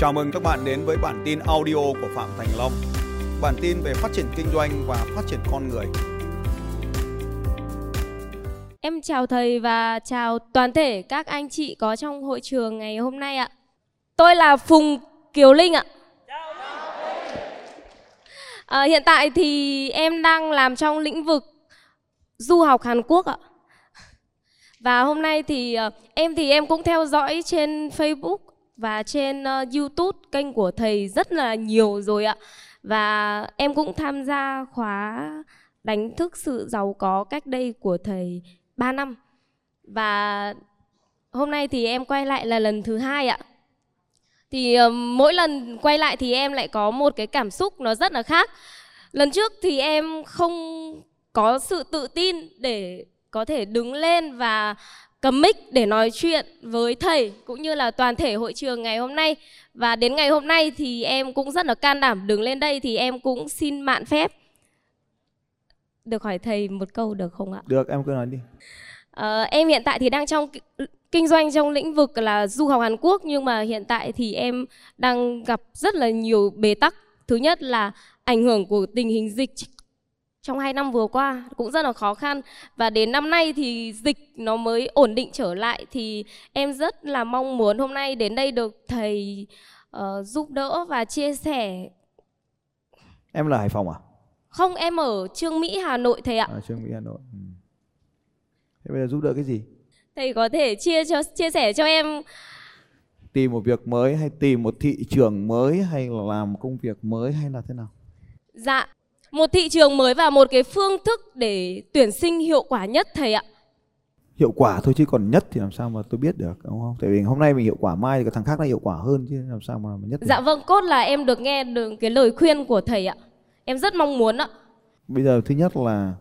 Chào mừng các bạn đến với bản tin audio của Phạm Thành Long. Bản tin về phát triển kinh doanh và phát triển con người. Em chào thầy và chào toàn thể các anh chị có trong hội trường ngày hôm nay ạ. Tôi là Phùng Kiều Linh ạ. À, hiện tại thì em đang làm trong lĩnh vực du học Hàn Quốc ạ. Và hôm nay thì à, em thì em cũng theo dõi trên Facebook và trên uh, YouTube kênh của thầy rất là nhiều rồi ạ. Và em cũng tham gia khóa đánh thức sự giàu có cách đây của thầy 3 năm. Và hôm nay thì em quay lại là lần thứ hai ạ. Thì uh, mỗi lần quay lại thì em lại có một cái cảm xúc nó rất là khác. Lần trước thì em không có sự tự tin để có thể đứng lên và cầm mic để nói chuyện với thầy cũng như là toàn thể hội trường ngày hôm nay và đến ngày hôm nay thì em cũng rất là can đảm đứng lên đây thì em cũng xin mạn phép được hỏi thầy một câu được không ạ? Được, em cứ nói đi. À, em hiện tại thì đang trong kinh doanh trong lĩnh vực là du học Hàn Quốc nhưng mà hiện tại thì em đang gặp rất là nhiều bế tắc. Thứ nhất là ảnh hưởng của tình hình dịch trong hai năm vừa qua cũng rất là khó khăn và đến năm nay thì dịch nó mới ổn định trở lại thì em rất là mong muốn hôm nay đến đây được thầy uh, giúp đỡ và chia sẻ. Em là Hải Phòng à? Không, em ở Trương Mỹ Hà Nội thầy ạ. À, Trương Mỹ Hà Nội. Ừ. Thế bây giờ giúp đỡ cái gì? Thầy có thể chia cho chia sẻ cho em tìm một việc mới hay tìm một thị trường mới hay là làm công việc mới hay là thế nào? Dạ, một thị trường mới và một cái phương thức để tuyển sinh hiệu quả nhất thầy ạ. Hiệu quả thôi chứ còn nhất thì làm sao mà tôi biết được đúng không? Tại vì hôm nay mình hiệu quả mai thì cái thằng khác nó hiệu quả hơn chứ làm sao mà nhất. Dạ vâng, cốt là em được nghe được cái lời khuyên của thầy ạ. Em rất mong muốn ạ. Bây giờ thứ nhất là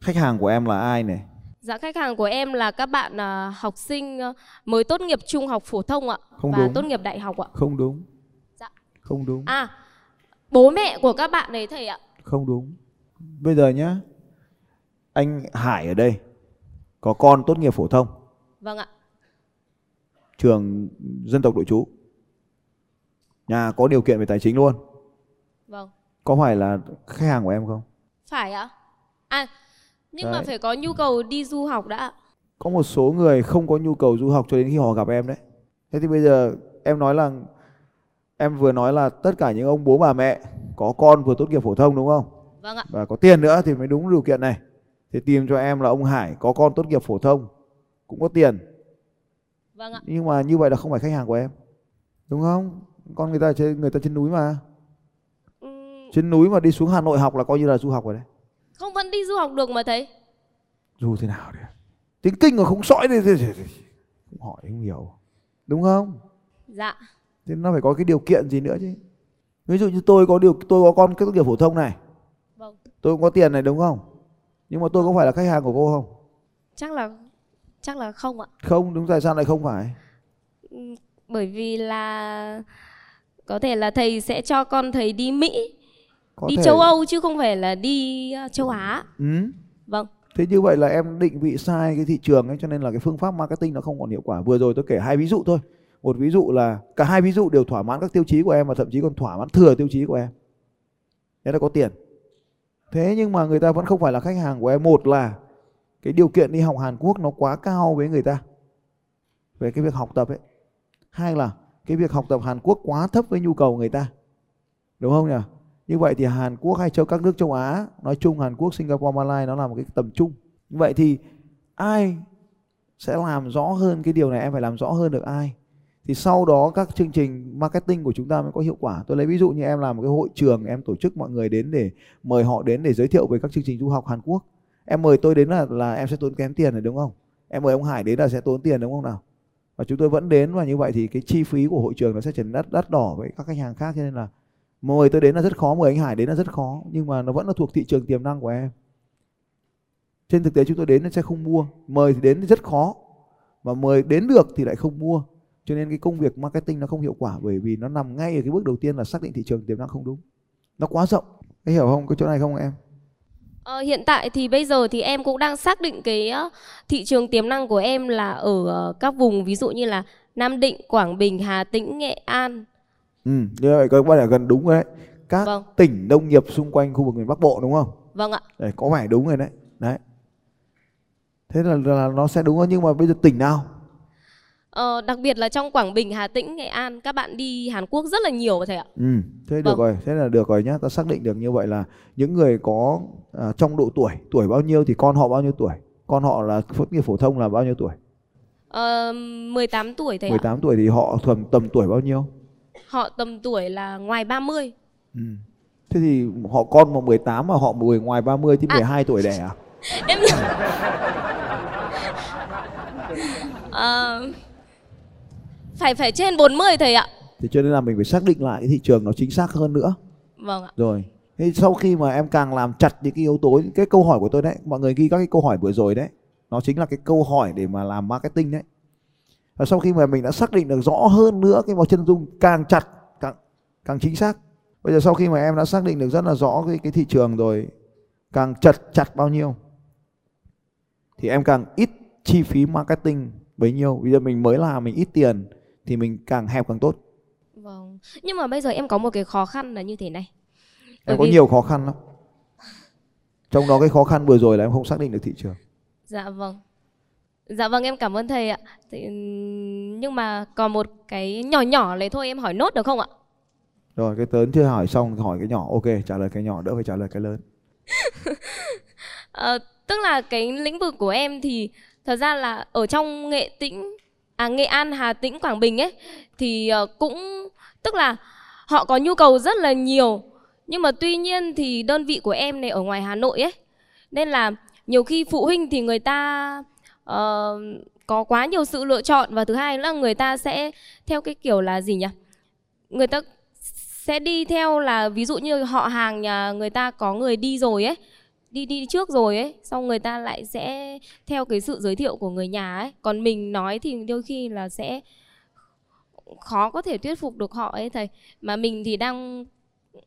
khách hàng của em là ai này? Dạ khách hàng của em là các bạn uh, học sinh uh, mới tốt nghiệp trung học phổ thông ạ Không và đúng. tốt nghiệp đại học ạ. Không đúng. Dạ. Không đúng. À, bố mẹ của các bạn đấy thầy ạ. Không đúng. Bây giờ nhá. Anh Hải ở đây có con tốt nghiệp phổ thông, Vâng ạ. trường dân tộc nội trú. Nhà có điều kiện về tài chính luôn. Vâng. Có phải là khách hàng của em không? Phải ạ. À, nhưng mà Đấy. phải có nhu cầu đi du học đã. Có một số người không có nhu cầu du học cho đến khi họ gặp em đấy. Thế thì bây giờ em nói là em vừa nói là tất cả những ông bố bà mẹ có con vừa tốt nghiệp phổ thông đúng không? Vâng ạ. Và có tiền nữa thì mới đúng điều kiện này. Thì tìm cho em là ông Hải có con tốt nghiệp phổ thông cũng có tiền. Vâng ạ. Nhưng mà như vậy là không phải khách hàng của em. Đúng không? Con người ta trên người ta trên núi mà. Ừm, Trên núi mà đi xuống Hà Nội học là coi như là du học rồi đấy. không vẫn đi du học được mà thầy. Dù thế nào đấy. Tiếng kinh mà không sõi thì, thì, thì, thì không hỏi không hiểu. Đúng không? Dạ. Thế nó phải có cái điều kiện gì nữa chứ. Ví dụ như tôi có điều tôi có con tốt nghiệp phổ thông này, Vâng. tôi cũng có tiền này đúng không? Nhưng mà tôi có phải là khách hàng của cô không? Chắc là chắc là không ạ. Không, đúng tại sao lại không phải? Ừm, Bởi vì là có thể là thầy sẽ cho con thầy đi Mỹ, Có đi thể. châu Âu chứ không phải là đi ờ, châu Á. Ừ. Vâng. Thế như vậy là em định vị sai cái thị trường ấy cho nên là cái phương pháp marketing nó không còn hiệu quả. Vừa rồi tôi kể hai ví dụ thôi. Một ví dụ là cả hai ví dụ đều thỏa mãn các tiêu chí của em và thậm chí còn thỏa mãn thừa tiêu chí của em. Thế là có tiền. Thế nhưng mà người ta vẫn không phải là khách hàng của em. Một là cái điều kiện đi học Hàn Quốc nó quá cao với người ta về cái việc học tập ấy. Hai là cái việc học tập Hàn Quốc quá thấp với nhu cầu người ta. Đúng không nhỉ? Như vậy thì Hàn Quốc hay cho các nước châu Á nói chung Hàn Quốc, Singapore, Malaysia nó là một cái tầm trung. Như vậy thì ai sẽ làm rõ hơn cái điều này em phải làm rõ hơn được ai. Thì sau đó các chương trình marketing của chúng ta mới có hiệu quả. Tôi lấy ví dụ như em làm một cái hội trường, em tổ chức mọi người đến để mời họ đến để giới thiệu về các chương trình du học Hàn Quốc. Em mời tôi đến là là em sẽ tốn kém tiền rồi, đúng không? Em mời ông Hải đến là sẽ tốn tiền, đúng không nào? Và chúng tôi vẫn đến và như vậy thì cái chi phí của hội trường nó sẽ trở nên đắt đắt đỏ với các khách hàng khác cho nên là mời tôi đến là rất khó, mời anh Hải đến là rất khó, nhưng mà nó vẫn là thuộc thị trường tiềm năng của em trên thực tế chúng tôi đến nó sẽ không mua, mời thì đến thì rất khó, mà mời đến được thì lại không mua cho nên cái công việc marketing nó không hiệu quả bởi vì nó nằm ngay ở cái bước đầu tiên là xác định thị trường tiềm năng không đúng nó quá rộng em hiểu không cái chỗ này không em Ờ, hiện tại thì bây giờ thì em cũng đang xác định cái thị trường tiềm năng của em là ở ờ, các vùng ví dụ như là Nam Định, Quảng Bình, Hà Tĩnh, Nghệ An Ừ, như vậy các bạn là gần đúng rồi đấy. Các Vâng. tỉnh nông nghiệp xung quanh khu vực miền Bắc Bộ đúng không? Vâng ạ. Đấy, có vẻ đúng rồi đấy. Đấy. Thế là, là nó sẽ đúng rồi nhưng mà bây giờ tỉnh nào? Ờ, đặc biệt là trong Quảng Bình, Hà Tĩnh, Nghệ An các bạn đi Hàn Quốc rất là nhiều thầy ạ. Ừ, thế được Vâng. rồi, thế là được rồi nhá. Ta xác định được như vậy là những người có à, trong độ tuổi, tuổi bao nhiêu thì con họ bao nhiêu tuổi? Con họ là tốt nghiệp phổ thông là bao nhiêu tuổi? Ờ, 18 tuổi thầy ạ. 18 tuổi thì họ tầm tầm tuổi bao nhiêu? Họ tầm tuổi là ngoài 30. Ừ. Thế thì họ con mà 18 mà họ người ngoài 30 thì À. 12 tuổi đẻ à? Em Ờ, phải phải trên 40 thầy ạ. Thì cho nên là mình phải xác định lại cái thị trường nó chính xác hơn nữa. Vâng ạ. Rồi. Thế sau khi mà em càng làm chặt những cái yếu tố, những cái câu hỏi của tôi đấy, mọi người ghi các cái câu hỏi vừa rồi đấy, nó chính là cái câu hỏi để mà làm marketing đấy. Và sau khi mà mình đã xác định được rõ hơn nữa cái vào chân dung càng chặt càng càng chính xác. Bây giờ sau khi mà em đã xác định được rất là rõ cái cái thị trường rồi, càng chặt chặt bao nhiêu thì em càng ít chi phí marketing bấy nhiêu. Bây giờ mình mới làm mình ít tiền thì mình càng hẹp càng tốt. Vâng. Nhưng mà bây giờ em có một cái khó khăn là như thế này. Em Bởi có vì- nhiều khó khăn lắm. Trong đó cái khó khăn vừa rồi là em không xác định được thị trường. Dạ vâng. Dạ vâng em cảm ơn thầy ạ. Thì, ừm, nhưng mà còn một cái nhỏ nhỏ này thôi em hỏi nốt được không ạ? Rồi cái lớn chưa hỏi xong hỏi cái nhỏ ok trả lời cái nhỏ đỡ phải trả lời cái lớn. Ờ, tức là cái lĩnh vực của em thì thật ra là ở trong Nghệ Tĩnh à Nghệ An, Hà Tĩnh, Quảng Bình ấy thì ờ, cũng tức là họ có nhu cầu rất là nhiều. Nhưng mà tuy nhiên thì đơn vị của em này ở ngoài Hà Nội ấy nên là nhiều khi phụ huynh thì người ta uh, có quá nhiều sự lựa chọn và thứ hai là người ta sẽ theo cái kiểu là gì nhỉ? Người ta sẽ đi theo là ví dụ như họ hàng nhà người ta có người đi rồi ấy đi đi trước rồi ấy xong người ta lại sẽ theo cái sự giới thiệu của người nhà ấy còn mình nói thì đôi khi là sẽ khó có thể thuyết phục được họ ấy thầy mà mình thì đang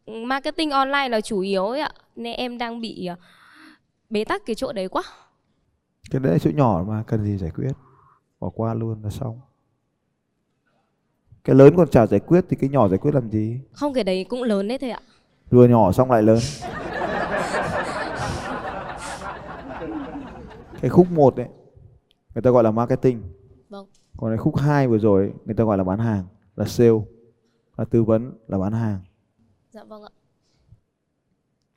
marketing online là chủ yếu ấy ạ nên em đang bị ờ, bế tắc cái chỗ đấy quá Cái đấy là chỗ nhỏ mà cần gì giải quyết. Bỏ qua luôn là xong. Cái lớn còn chả giải quyết thì cái nhỏ giải quyết làm gì? không cái đấy cũng lớn đấy thầy ạ Vừa nhỏ xong lại lớn. Cái khúc 1 đấy người ta gọi là marketing. vâng. Còn cái khúc 2 vừa rồi ấy, người ta gọi là bán hàng, là sale, là tư vấn, là bán hàng. dạ vâng ạ.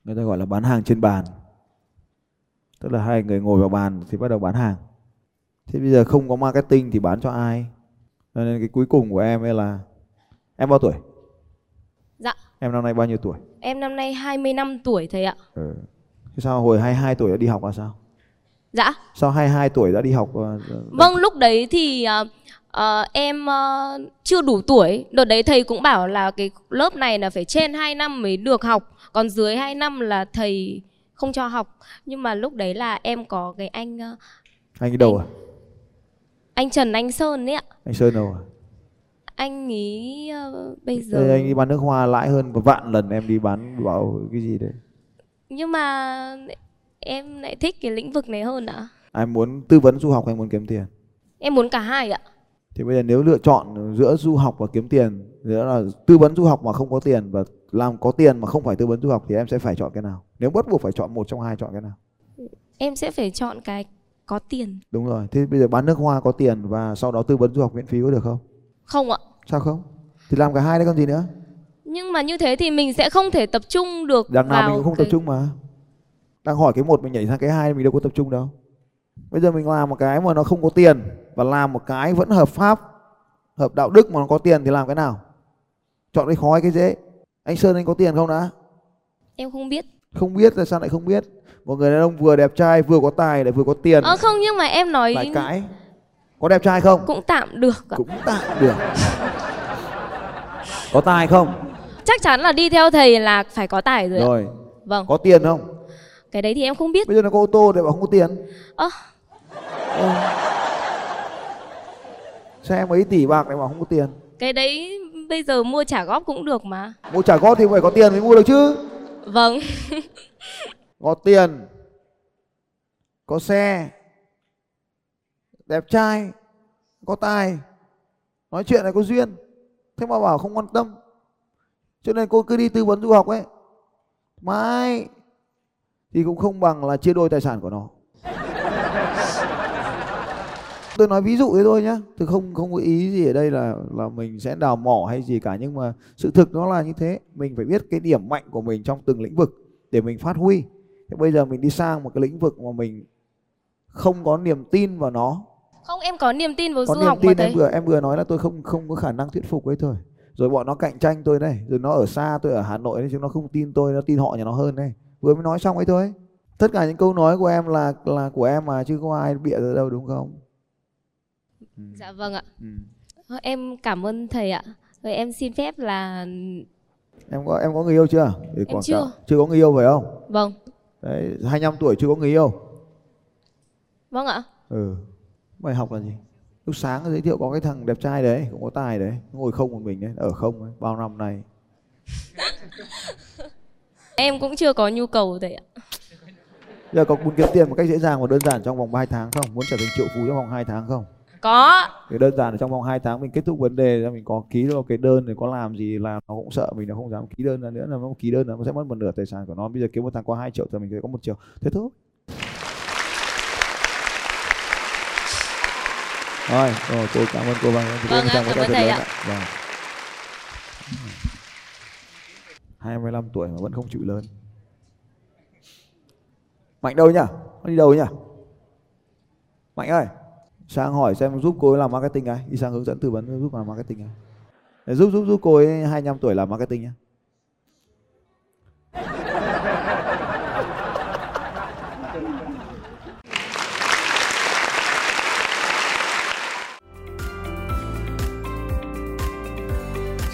Người ta gọi là bán hàng trên bàn. Tức là hai người ngồi vào bàn thì bắt đầu bán hàng. Thế bây giờ không có marketing thì bán cho ai? Cho nên cái cuối cùng của em ấy là em bao tuổi? Dạ. Em năm nay bao nhiêu tuổi? Em năm nay 25 tuổi thầy ạ. Ừ. thế sao hồi 22 tuổi đã đi học là sao dạ sao 22 tuổi đã đi học ờ, ờ, Vâng, lúc đấy thì ờ, em ờ, chưa đủ tuổi. Đợt đấy thầy cũng bảo là cái lớp này là phải trên 2 năm mới được học, còn dưới 2 năm là thầy không cho học. Nhưng mà lúc đấy là em có cái anh ờ, anh đi đâu à anh Trần Anh Sơn ấy ạ. anh Sơn đâu à Anh ý ờ, bây giờ Thế anh đi bán nước hoa lãi hơn vạn lần em đi bán bảo cái gì đấy nhưng mà em lại thích cái lĩnh vực này hơn ạ. em muốn tư vấn du học hay muốn kiếm tiền Em muốn cả hai ạ. Thì bây giờ nếu lựa chọn giữa du học và kiếm tiền, giữa là tư vấn du học mà không có tiền và làm có tiền mà không phải tư vấn du học thì em sẽ phải chọn cái nào? Nếu bắt buộc phải chọn một trong hai chọn cái nào? Em sẽ phải chọn cái có tiền. Đúng rồi. Thế bây giờ bán nước hoa có tiền và sau đó tư vấn du học miễn phí có được không? Không ạ. Sao không? Thì làm cả hai đấy còn gì nữa? Nhưng mà như thế thì mình sẽ không thể tập trung được Đằng nào mình cũng không cái... tập trung mà. Đang hỏi cái một mình nhảy sang cái hai mình đâu có tập trung đâu. Bây giờ mình làm một cái mà nó không có tiền và làm một cái vẫn hợp pháp, hợp đạo đức mà nó có tiền thì làm cái nào? Chọn cái khó hay cái dễ? Anh Sơn anh có tiền không đã? Em không biết. không biết là sao lại không biết một người đàn ông vừa đẹp trai vừa có tài lại vừa có tiền Ờ không nhưng mà em nói lại cãi có đẹp trai không cũng tạm được ạ. cũng tạm được có tài không Chắc chắn là đi theo thầy là phải có tài rồi ạ. rồi Vâng. có tiền không Cái đấy thì em không biết. bây giờ nó có ô tô để bảo không có tiền Ơ, xe mấy tỷ bạc để bảo không có tiền cái đấy bây giờ mua trả góp cũng được mà. mua trả góp thì phải có tiền mới mua được chứ Vâng. có tiền có xe đẹp trai có tài nói chuyện này có duyên thế mà bảo không quan tâm cho nên cô cứ đi tư vấn du học ấy. Mãi thì cũng không bằng là chia đôi tài sản của nó. Tôi nói ví dụ thế thôi nhá. Tôi không không có ý gì ở đây là là mình sẽ đào mỏ hay gì cả. Nhưng mà sự thực nó là như thế. Mình phải biết cái điểm mạnh của mình trong từng lĩnh vực để mình phát huy. Thế bây giờ mình đi sang một cái lĩnh vực mà mình không có niềm tin vào nó. Không em có niềm tin vào có du niềm học tin mà em thấy vừa em vừa nói là tôi không không có khả năng thuyết phục ấy thôi rồi bọn nó cạnh tranh tôi đây rồi nó ở xa tôi ở hà nội đấy chứ nó không tin tôi nó tin họ nhà nó hơn đây vừa mới nói xong ấy thôi. Tất cả những câu nói của em là là của em mà chứ có ai bịa ra đâu đúng không? Ừ. dạ vâng ạ. Ừ. Ờ, em cảm ơn thầy ạ. Rồi em xin phép là em có em có người yêu chưa? Để Em chưa. cáo. chưa có người yêu phải không? Vâng. Đấy 25 tuổi chưa có người yêu. Vâng ạ. Ừ. Mày học là gì lúc sáng giới thiệu có cái thằng đẹp trai đấy cũng có tài đấy ngồi không một mình đấy ở không ấy, bao năm nay. Em cũng chưa có nhu cầu thầy ạ. Giờ có muốn kiếm tiền một cách dễ dàng và đơn giản trong vòng 2 tháng không? Muốn trở thành triệu phú trong vòng 2 tháng không? Có. Thì đơn giản là trong vòng 2 tháng mình kết thúc vấn đề ra mình có ký được cái đơn thì có làm gì là nó cũng sợ mình nó không dám ký đơn ra nữa là nó ký đơn là nó sẽ mất một nửa tài sản của nó. Bây giờ kiếm một tháng có 2 triệu thì mình sẽ có một triệu. Thế thôi rồi rồi cô cảm ơn cô vâng Vâng cảm ơn thầy ạ. vâng. 25 tuổi mà vẫn không chịu lớn. Mạnh đâu nhá nó đi đâu nhá mạnh ơi sang hỏi xem giúp cô ấy làm marketing ai đi sang hướng dẫn tư vấn giúp làm marketing ai để giúp giúp giúp cô ấy 25 tuổi làm marketing nhá